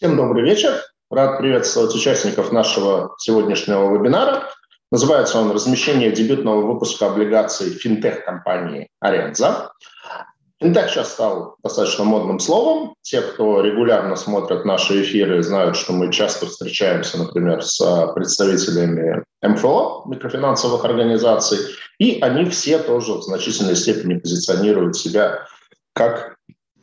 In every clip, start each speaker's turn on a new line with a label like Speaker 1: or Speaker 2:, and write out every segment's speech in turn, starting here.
Speaker 1: Всем добрый вечер. Рад приветствовать участников нашего сегодняшнего вебинара. Называется он «Размещение дебютного выпуска облигаций финтех-компании «Аренза». Финтех сейчас стал достаточно модным словом. Те, кто регулярно смотрят наши эфиры, знают, что мы часто встречаемся, например, с представителями МФО, микрофинансовых организаций, и они все тоже в значительной степени позиционируют себя как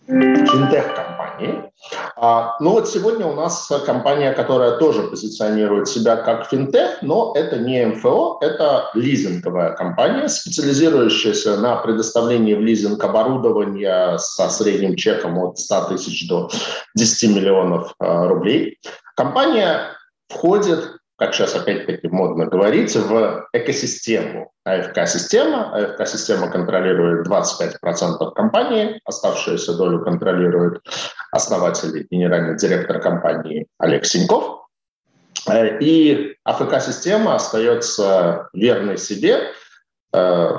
Speaker 1: финтех-компании. А, ну вот сегодня у нас компания, которая тоже позиционирует себя как финтех, но это не МФО, это лизинговая компания, специализирующаяся на предоставлении в лизинг оборудования со средним чеком от 100 тысяч до 10 миллионов а, рублей. Компания входит как сейчас опять-таки модно говорить, в экосистему АФК-система. АФК-система контролирует 25% компании, оставшуюся долю контролирует основатель и генеральный директор компании Олег Синьков. И АФК-система остается верной себе, э,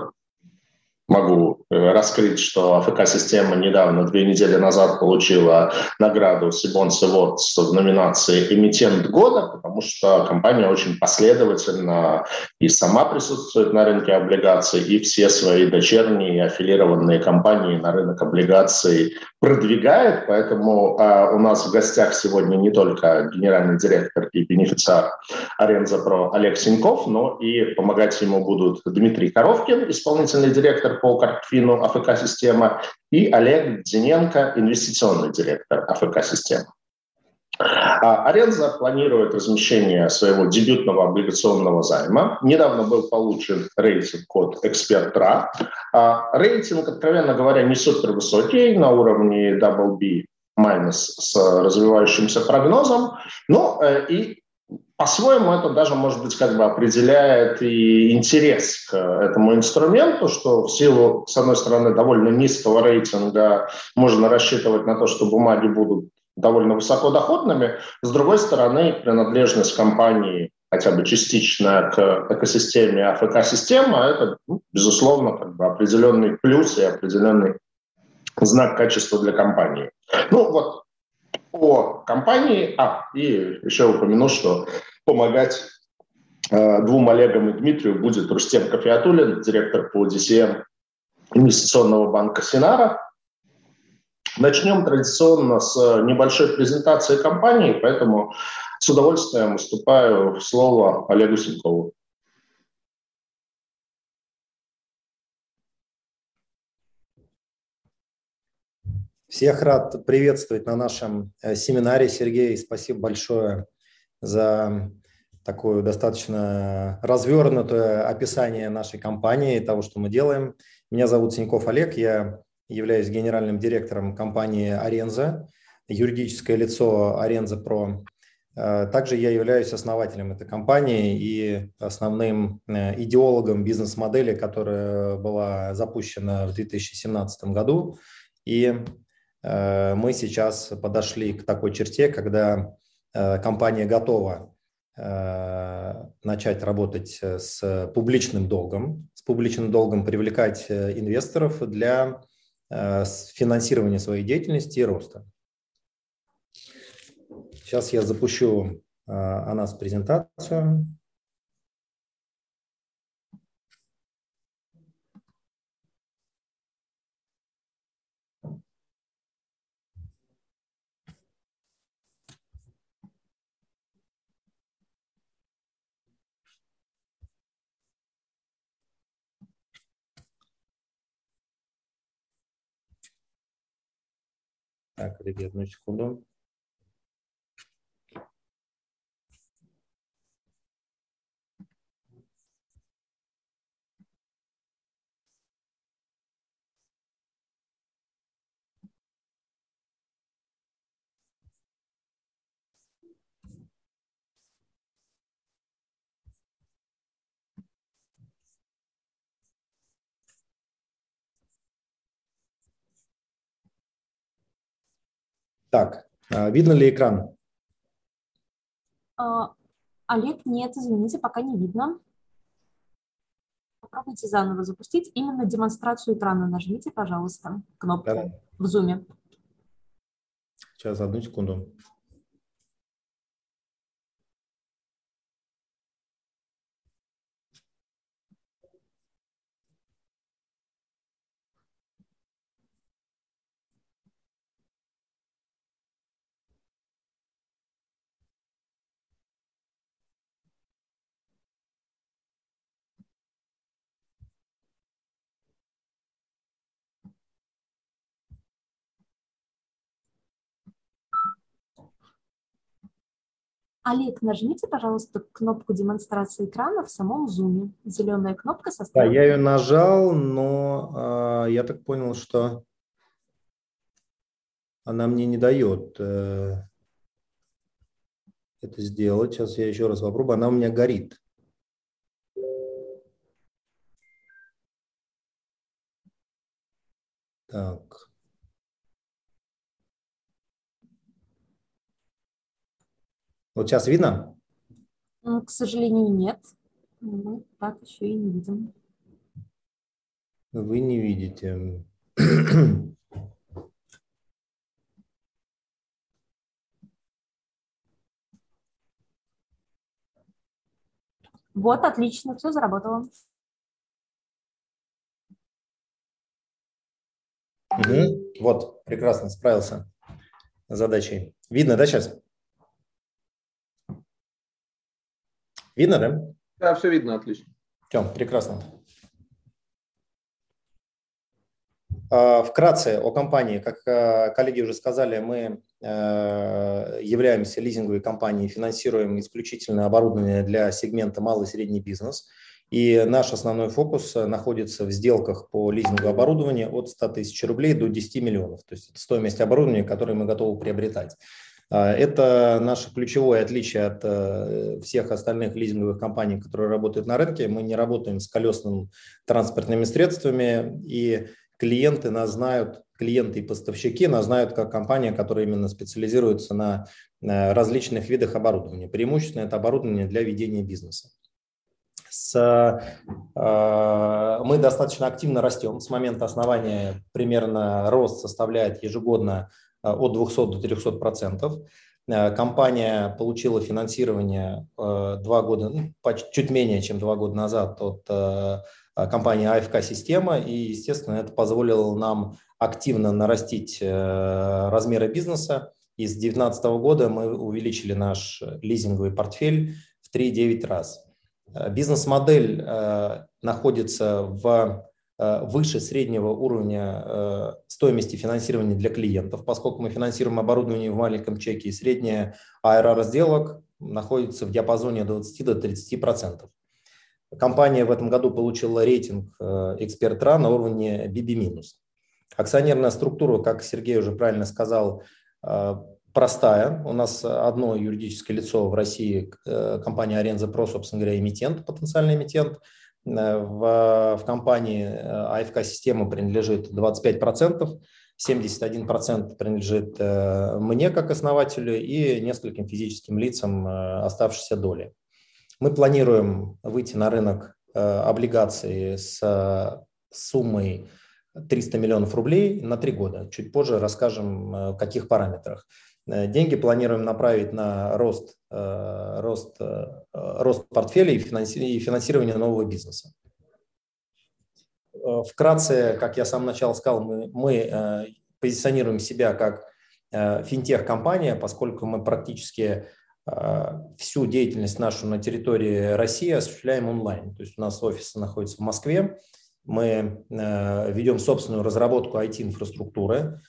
Speaker 1: могу э, раскрыть, что АФК-система недавно, две недели назад, получила награду Сибонс Awards в номинации «Эмитент года», потому что компания очень последовательно и сама присутствует на рынке облигаций, и все свои дочерние аффилированные компании на рынок облигаций продвигает. Поэтому э, у нас в гостях сегодня не только генеральный директор и бенефициар Аренза Про Олег Синьков, но и помогать ему будут Дмитрий Коровкин, исполнительный директор по Картфину АФК-система, и Олег Дзиненко, инвестиционный директор АФК-системы. Аренза планирует размещение своего дебютного облигационного займа. Недавно был получен рейтинг от Эксперт.ра. А рейтинг, откровенно говоря, не супер высокий, на уровне double B минус с развивающимся прогнозом. Но э, и по-своему это даже, может быть, как бы определяет и интерес к этому инструменту, что в силу, с одной стороны, довольно низкого рейтинга можно рассчитывать на то, что бумаги будут довольно высокодоходными. С другой стороны, принадлежность компании хотя бы частично к экосистеме АФК-система, это, ну, безусловно, как бы определенный плюс и определенный знак качества для компании. Ну вот по компании. А, и еще упомяну, что помогать э, двум Олегам и Дмитрию будет Рустем Кафиатулин, директор по DCM инвестиционного банка Синара. Начнем традиционно с небольшой презентации компании, поэтому с удовольствием уступаю слово Олегу Синкову.
Speaker 2: Всех рад приветствовать на нашем э, семинаре. Сергей, спасибо большое за такое достаточно развернутое описание нашей компании, того, что мы делаем. Меня зовут Синьков Олег, я являюсь генеральным директором компании «Аренза», юридическое лицо «Аренза Про». Э, также я являюсь основателем этой компании и основным э, идеологом бизнес-модели, которая была запущена в 2017 году. И Э, мы сейчас подошли к такой черте, когда компания готова э, начать работать с публичным долгом, с публичным долгом привлекать инвесторов для финансирования своей деятельности и роста. Сейчас я запущу о нас презентацию. Так, коллеги, одну секунду. Так, а, видно ли экран?
Speaker 3: А, Олег, нет, извините, пока не видно. Попробуйте заново запустить. Именно демонстрацию экрана нажмите, пожалуйста, кнопку да. в зуме.
Speaker 2: Сейчас, одну секунду.
Speaker 3: Олег, нажмите, пожалуйста, кнопку демонстрации экрана в самом зуме. Зеленая кнопка со
Speaker 2: Да, я ее нажал, но э, я так понял, что она мне не дает э, это сделать. Сейчас я еще раз попробую. Она у меня горит. Так. Вот сейчас видно?
Speaker 3: К сожалению, нет. Мы так еще и не видим.
Speaker 2: Вы не видите.
Speaker 3: Вот, отлично, все заработало.
Speaker 2: Угу. Вот, прекрасно, справился с задачей. Видно, да, сейчас? Видно, да?
Speaker 4: Да, все видно, отлично.
Speaker 2: Все, прекрасно. А, вкратце о компании. Как а, коллеги уже сказали, мы а, являемся лизинговой компанией, финансируем исключительно оборудование для сегмента малый и средний бизнес. И наш основной фокус находится в сделках по лизингу оборудования от 100 тысяч рублей до 10 миллионов. То есть это стоимость оборудования, которое мы готовы приобретать. А, это наше ключевое отличие от э, всех остальных лизинговых компаний, которые работают на рынке. Мы не работаем с колесными транспортными средствами, и клиенты нас знают, клиенты и поставщики нас знают как компания, которая именно специализируется на различных видах оборудования. Преимущественно это оборудование для ведения бизнеса. С, э, мы достаточно активно растем. С момента основания примерно рост составляет ежегодно Э, от 200 до 300 процентов. Э, компания получила финансирование э, два года, ну, чуть менее, чем два года назад от компании АФК Система, и, естественно, это позволило нам активно нарастить размеры бизнеса. И с 2019 года мы увеличили наш лизинговый портфель в 3,9 раз. Бизнес-модель находится в Э, выше среднего уровня э, стоимости финансирования для клиентов, поскольку мы финансируем оборудование в маленьком чеке, и средняя IRR сделок находится в диапазоне 20 до 30 процентов. Компания в этом году получила рейтинг э, эксперт.ра на уровне BB-. Акционерная структура, как Сергей уже правильно сказал, простая. У нас одно юридическое лицо в России, компания Аренза Про, собственно говоря, эмитент, потенциальный эмитент – Э, в, в компании э, АФК система принадлежит 25%, 71% принадлежит э, мне как основателю и нескольким физическим лицам оставшейся доли. Мы планируем выйти на рынок облигаций с суммой 300 миллионов рублей на три года. Чуть позже расскажем, в каких параметрах. Э, деньги планируем направить на рост, э, рост, э, рост портфеля и финансирование нового бизнеса. Вкратце, как я в самом начале сказал, мы, мы позиционируем себя как финтех-компания, поскольку мы практически всю деятельность нашу на территории России осуществляем онлайн. То есть у нас офис находится в Москве, мы ведем собственную разработку IT-инфраструктуры,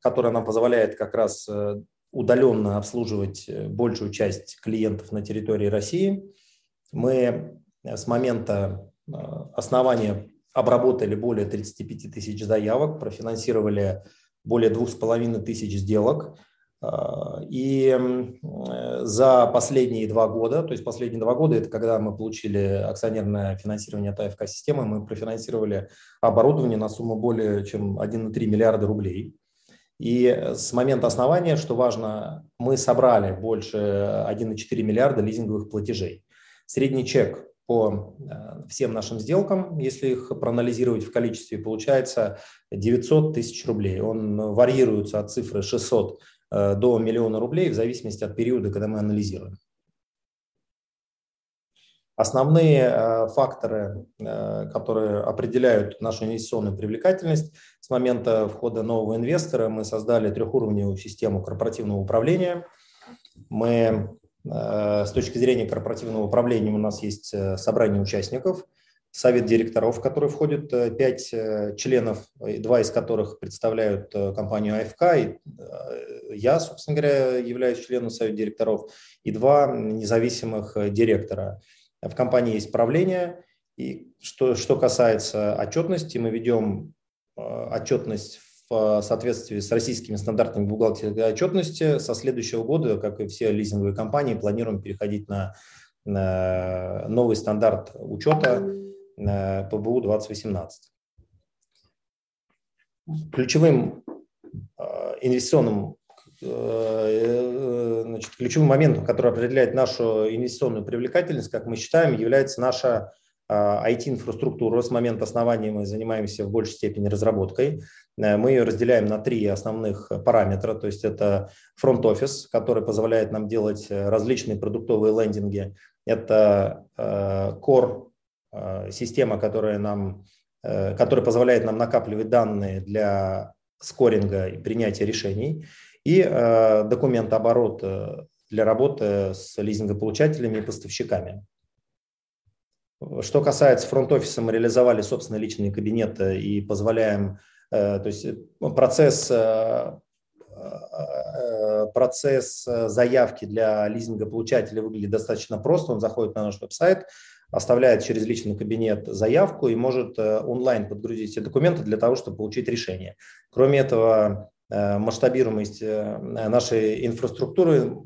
Speaker 2: которая нам позволяет как раз э, удаленно обслуживать э, большую часть клиентов на территории России. Мы с момента основания обработали более 35 тысяч заявок, профинансировали более 2,5 тысяч сделок. И за последние два года, то есть последние два года, это когда мы получили акционерное финансирование от АФК-системы, мы профинансировали оборудование на сумму более чем 1,3 миллиарда рублей. И с момента основания, что важно, мы собрали больше 1,4 миллиарда лизинговых платежей. Средний чек по э, всем нашим сделкам, если их проанализировать в количестве, получается 900 тысяч рублей. Он варьируется от цифры 600 э, до миллиона рублей в зависимости от периода, когда мы анализируем. Основные э, факторы, э, которые определяют нашу инвестиционную привлекательность, с момента входа нового инвестора мы создали трехуровневую систему корпоративного управления. Мы э, с точки зрения корпоративного управления у нас есть собрание участников, совет директоров, в который входит пять членов, два из которых представляют компанию АФК, и я, собственно говоря, являюсь членом совета директоров, и два независимых директора. В компании есть правление, и что, что касается отчетности, мы ведем отчетность в соответствии с российскими стандартами бухгалтерской отчетности. Со следующего года, как и все лизинговые компании, планируем переходить на, на новый стандарт учета ПБУ 2018. Ключевым э, инвестиционным э, значит, ключевым моментом, который определяет нашу инвестиционную привлекательность, как мы считаем, является наша IT-инфраструктуру. С момента основания мы занимаемся в большей степени разработкой. Э, мы ее разделяем на три основных параметра. То есть это фронт-офис, который позволяет нам делать э, различные продуктовые лендинги. Это э, core система, которая, нам, которая позволяет нам накапливать данные для скоринга и принятия решений. И документооборот для работы с лизингополучателями и поставщиками. Что касается фронт-офиса, мы реализовали собственные личные кабинеты и позволяем, э, то есть э, процесс, э, процесс заявки для лизингополучателя выглядит достаточно просто. Он заходит на наш веб-сайт, оставляет через личный кабинет заявку и может онлайн подгрузить все документы для того, чтобы получить решение. Кроме этого, масштабируемость нашей инфраструктуры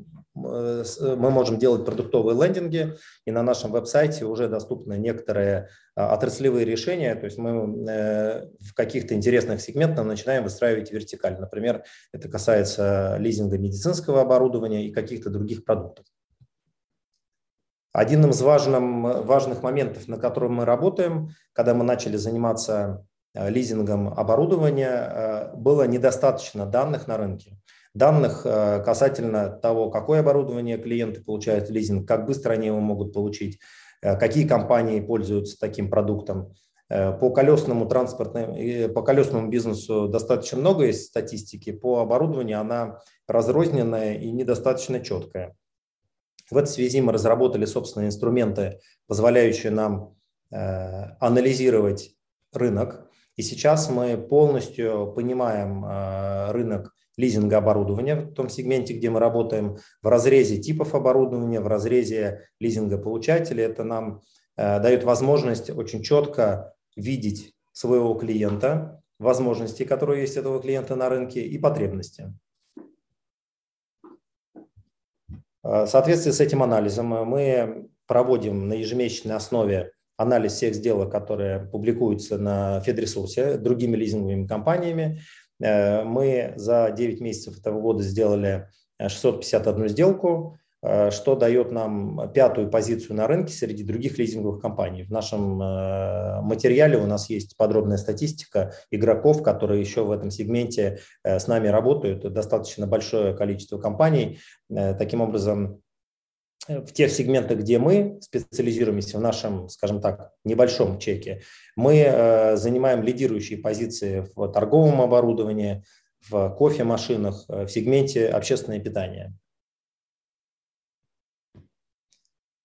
Speaker 2: Э, мы можем делать продуктовые лендинги, и на нашем веб-сайте уже доступны некоторые отраслевые решения, то есть мы э, в каких-то интересных сегментах начинаем выстраивать вертикаль. Например, это касается лизинга медицинского оборудования и каких-то других продуктов. Один из важным, важных моментов, на котором мы работаем, когда мы начали заниматься э, лизингом оборудования, было недостаточно данных на рынке данных э, касательно того, какое оборудование клиенты получают в лизинг, как быстро они его могут получить, э, какие компании пользуются таким продуктом. Э, по колесному транспортному, по колесному бизнесу достаточно много есть статистики, по оборудованию она разрозненная и недостаточно четкая. В этой связи мы разработали собственные инструменты, позволяющие нам анализировать рынок. И сейчас мы полностью понимаем рынок лизинга оборудования в том сегменте, где мы работаем, в разрезе типов оборудования, в разрезе лизинга получателей. Это нам э, дает возможность очень четко видеть своего клиента, возможности, которые есть этого клиента на рынке и потребности. Э, в соответствии с этим анализом мы проводим на ежемесячной основе анализ всех сделок, которые публикуются на Федресурсе другими лизинговыми компаниями. Э, мы за 9 месяцев этого года сделали 651 э, сделку, э, что дает нам пятую позицию на рынке среди других лизинговых компаний. В нашем материале у нас есть подробная статистика игроков, которые еще в этом сегменте с нами работают. Достаточно большое количество компаний. Таким образом, в тех сегментах, где мы специализируемся в нашем, скажем так, небольшом чеке, мы э, занимаем лидирующие позиции в торговом оборудовании, в кофемашинах, э, в сегменте общественное питание.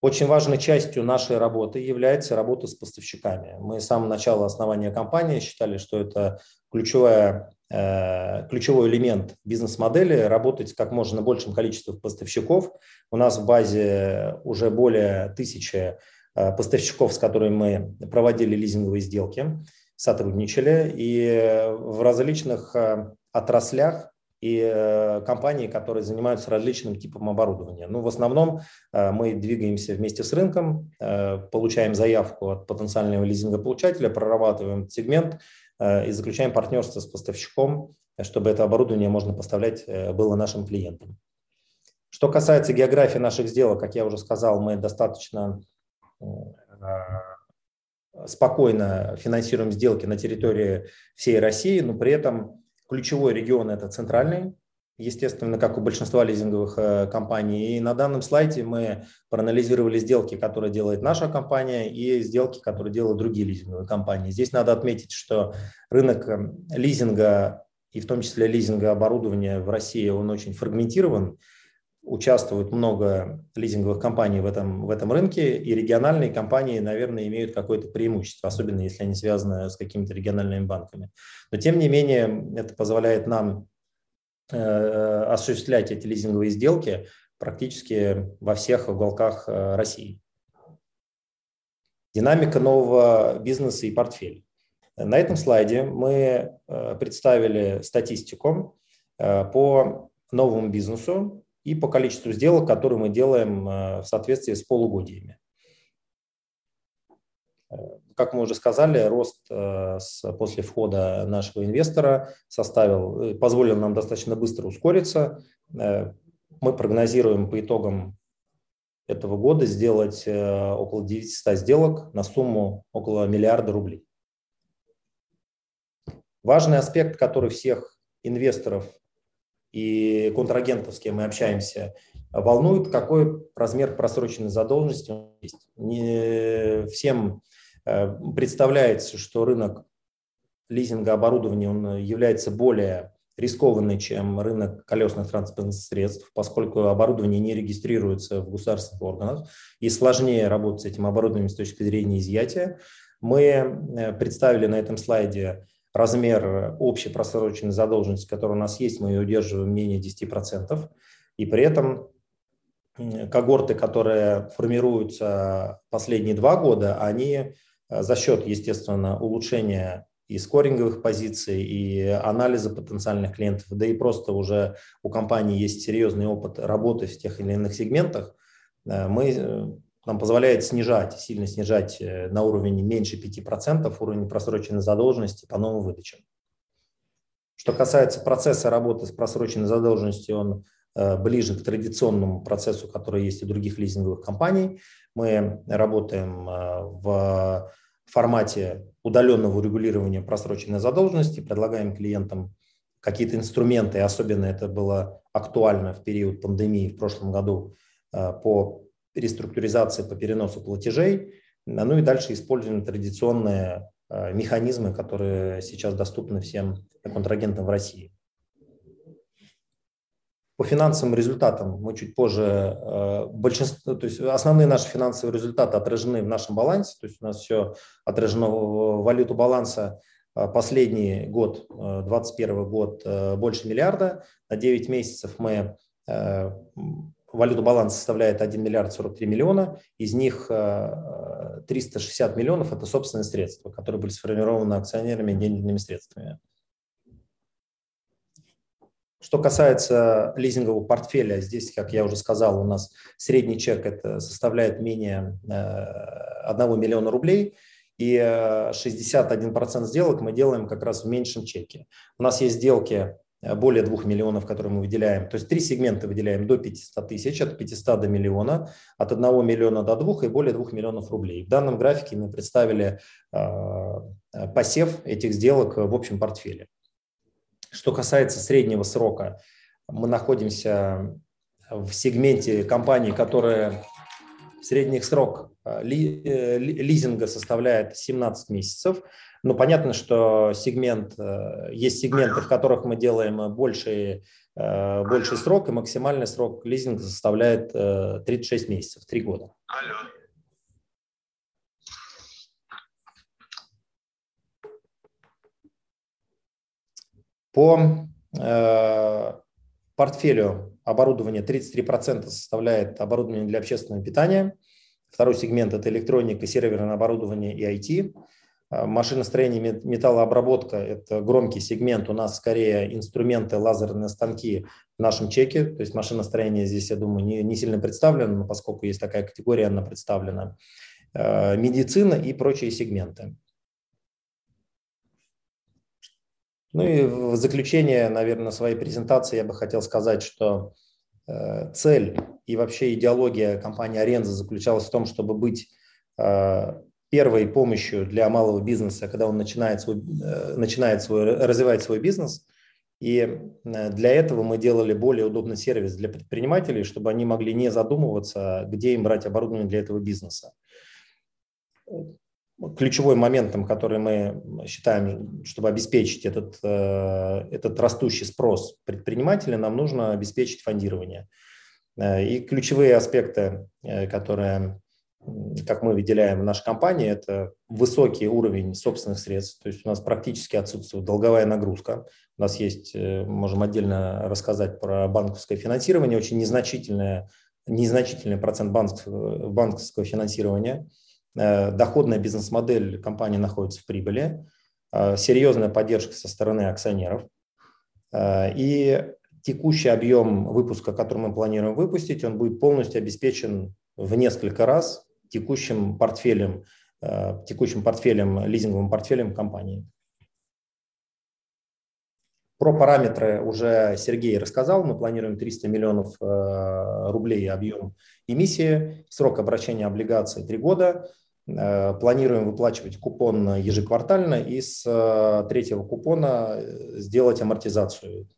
Speaker 2: Очень важной частью нашей работы является работа с поставщиками. Мы с самого начала основания компании считали, что это ключевая Э, ключевой элемент бизнес-модели – работать как можно большим количеством поставщиков. У нас в базе уже более тысячи э, поставщиков, с которыми мы проводили лизинговые сделки, сотрудничали, и в различных э, отраслях и компании, которые занимаются различным типом оборудования. Ну, в основном мы двигаемся вместе с рынком, получаем заявку от потенциального лизингополучателя, прорабатываем сегмент, Э, и заключаем партнерство с поставщиком, чтобы это оборудование можно поставлять э, было нашим клиентам. Что касается географии наших сделок, как я уже сказал, мы достаточно э, спокойно финансируем сделки на территории всей России, но при этом ключевой регион – это центральный, естественно, как у большинства лизинговых э, компаний. И на данном слайде мы проанализировали сделки, которые делает наша компания, и сделки, которые делают другие лизинговые компании. Здесь надо отметить, что рынок э, лизинга и в том числе лизинга оборудования в России, он очень фрагментирован. Участвует много лизинговых компаний в этом, в этом рынке, и региональные компании, наверное, имеют какое-то преимущество, особенно если они связаны с какими-то региональными банками. Но, тем не менее, это позволяет нам э, осуществлять эти лизинговые сделки практически во всех уголках э, России. Динамика нового бизнеса и портфеля. На этом слайде мы э, представили статистику э, по новому бизнесу и по количеству сделок, которые мы делаем в соответствии с полугодиями. Как мы уже сказали, рост после входа нашего инвестора составил, позволил нам достаточно быстро ускориться мы прогнозируем по итогам этого года сделать э, около 900 сделок на сумму около миллиарда рублей. Важный аспект, который всех инвесторов и контрагентов, с кем мы общаемся, волнует, какой размер просроченной задолженности есть. Не всем э, представляется, что рынок лизинга оборудования он является более рискованный, чем рынок колесных транспортных средств, поскольку оборудование не регистрируется в государственных органах и сложнее работать с этим оборудованием с точки зрения изъятия. Мы э, представили на этом слайде размер общей просроченной задолженности, которая у нас есть, мы ее удерживаем менее 10%. И при этом когорты, которые формируются последние два года, они э, за счет, естественно, улучшения и скоринговых позиций, и анализа потенциальных клиентов, да и просто уже у компании есть серьезный опыт работы в тех или иных сегментах, э, мы, э, нам позволяет снижать, сильно снижать э, на уровень меньше 5% уровень просроченной задолженности по новым выдачам. Что касается процесса работы с просроченной задолженностью, он ближе к традиционному процессу, который есть у других лизинговых компаний. Мы работаем в формате удаленного урегулирования просроченной задолженности, предлагаем клиентам какие-то инструменты, особенно это было актуально в период пандемии в прошлом году э, по реструктуризации, по переносу платежей, ну и дальше используем традиционные э, механизмы, которые сейчас доступны всем контрагентам в России. По финансовым результатам мы чуть позже, э, большинство, то есть основные наши финансовые результаты отражены в нашем балансе, то есть у нас все отражено в валюту баланса. Последний год, 2021 э, год, больше миллиарда. На 9 месяцев мы валюту баланса составляет 1 миллиард 43 миллиона, из них 360 миллионов – это собственные средства, которые были сформированы акционерами денежными средствами. Что касается лизингового портфеля, здесь, как я уже сказал, у нас средний чек это составляет менее 1 э, миллиона рублей, и 61% э, сделок мы делаем как раз в меньшем чеке. У нас есть сделки э, более 2 миллионов, которые мы выделяем. То есть три сегмента выделяем до 500 тысяч, от 500 до миллиона, от 1 миллиона до 2 и более 2 миллионов рублей. В данном графике мы представили посев этих сделок в общем портфеле. Что касается среднего срока, мы находимся в сегменте компаний, которые средний срок лизинга составляет 17 месяцев. Но понятно, что сегмент, э, есть сегменты, в которых мы делаем больший, больший срок, и максимальный срок лизинга составляет 36 месяцев, 3 года. Алло. По э, портфелю оборудования 33% составляет оборудование для общественного питания. Второй сегмент – это электроника, серверное оборудование и IT. Э, машиностроение, металлообработка – это громкий сегмент. У нас скорее инструменты, лазерные станки в нашем чеке. То есть машиностроение здесь, я думаю, не, не сильно представлено, но поскольку есть такая категория, она представлена. Э, медицина и прочие сегменты. Ну и в заключение, наверное, своей презентации я бы хотел сказать, что цель и вообще идеология компании Аренза заключалась в том, чтобы быть э, первой помощью для малого бизнеса, когда он начинает свой, э, начинает свой, развивать свой бизнес. И для этого мы делали более удобный сервис для предпринимателей, чтобы они могли не задумываться, где им брать оборудование для этого бизнеса ключевой моментом, который мы считаем, чтобы обеспечить этот, э, этот растущий спрос предпринимателя, нам нужно обеспечить фондирование. И ключевые аспекты, которые как мы выделяем в нашей компании, это высокий уровень собственных средств, то есть у нас практически отсутствует долговая нагрузка. У нас есть, э, можем отдельно рассказать про банковское финансирование, очень незначительное, незначительный процент банковского, банковского финансирования. Э, доходная бизнес-модель компании находится в прибыли, э, серьезная поддержка со стороны акционеров. И текущий объем выпуска, который мы планируем выпустить, он будет полностью обеспечен в несколько раз текущим портфелем, э, текущим портфелем, лизинговым портфелем компании. Про параметры уже Сергей рассказал. Мы планируем 300 миллионов э, рублей объем эмиссии, срок обращения облигаций 3 года. Э, планируем выплачивать купон ежеквартально и с третьего купона сделать амортизацию,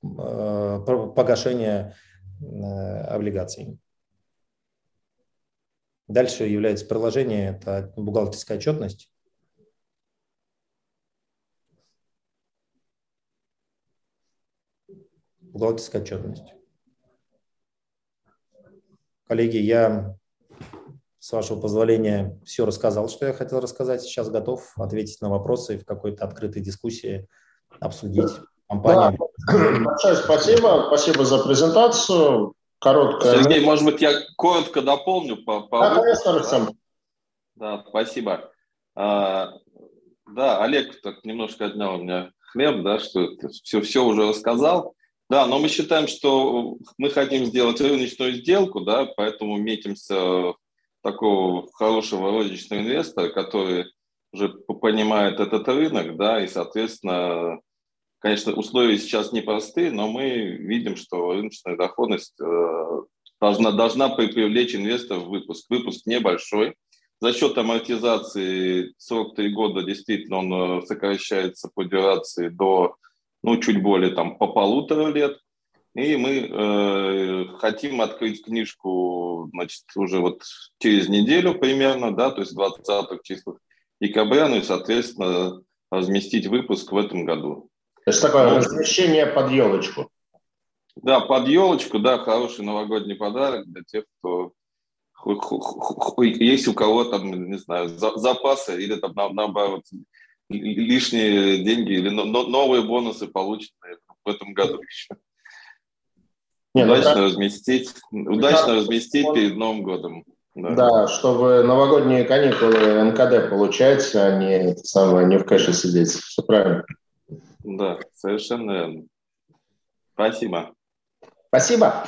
Speaker 2: погашение облигаций. Дальше является приложение, это бухгалтерская отчетность. Бухгалтерская отчетность. Коллеги, я, с вашего позволения, все рассказал, что я хотел рассказать. Сейчас готов ответить на вопросы в какой-то открытой дискуссии, обсудить компанию.
Speaker 1: Да. Большое спасибо. Спасибо за презентацию короткая.
Speaker 4: Сергей, может быть, я коротко дополню по, по
Speaker 1: да, конечно, Александр.
Speaker 4: Да, спасибо. А, да, Олег так немножко отнял у меня хлеб, да, что все, все уже рассказал. Да, но мы считаем, что мы хотим сделать рыночную сделку, да, поэтому метимся такого хорошего розничного инвестора, который уже понимает этот рынок, да, и, соответственно, Конечно, условия сейчас непростые, но мы видим, что рыночная доходность э, должна, должна привлечь инвесторов в выпуск. Выпуск небольшой. За счет амортизации срок 3 года действительно он э, сокращается по дюрации до ну, чуть более там, по полутора лет. И мы э, хотим открыть книжку значит, уже вот через неделю примерно, да, то есть 20 числах декабря, ну и, соответственно, разместить выпуск в этом году.
Speaker 1: То есть такое размещение под елочку.
Speaker 4: Да, под елочку, да, хороший новогодний подарок для тех, кто есть у кого там, не знаю, запасы или там наоборот лишние деньги или новые бонусы полученные в этом году еще. Нет, ну удачно ну, разместить, удачно разместить перед Новым годом.
Speaker 1: Да. да, чтобы новогодние каникулы НКД получать, а не, самое, не в кэше сидеть. Все правильно.
Speaker 4: Да, совершенно верно. Спасибо.
Speaker 1: Спасибо.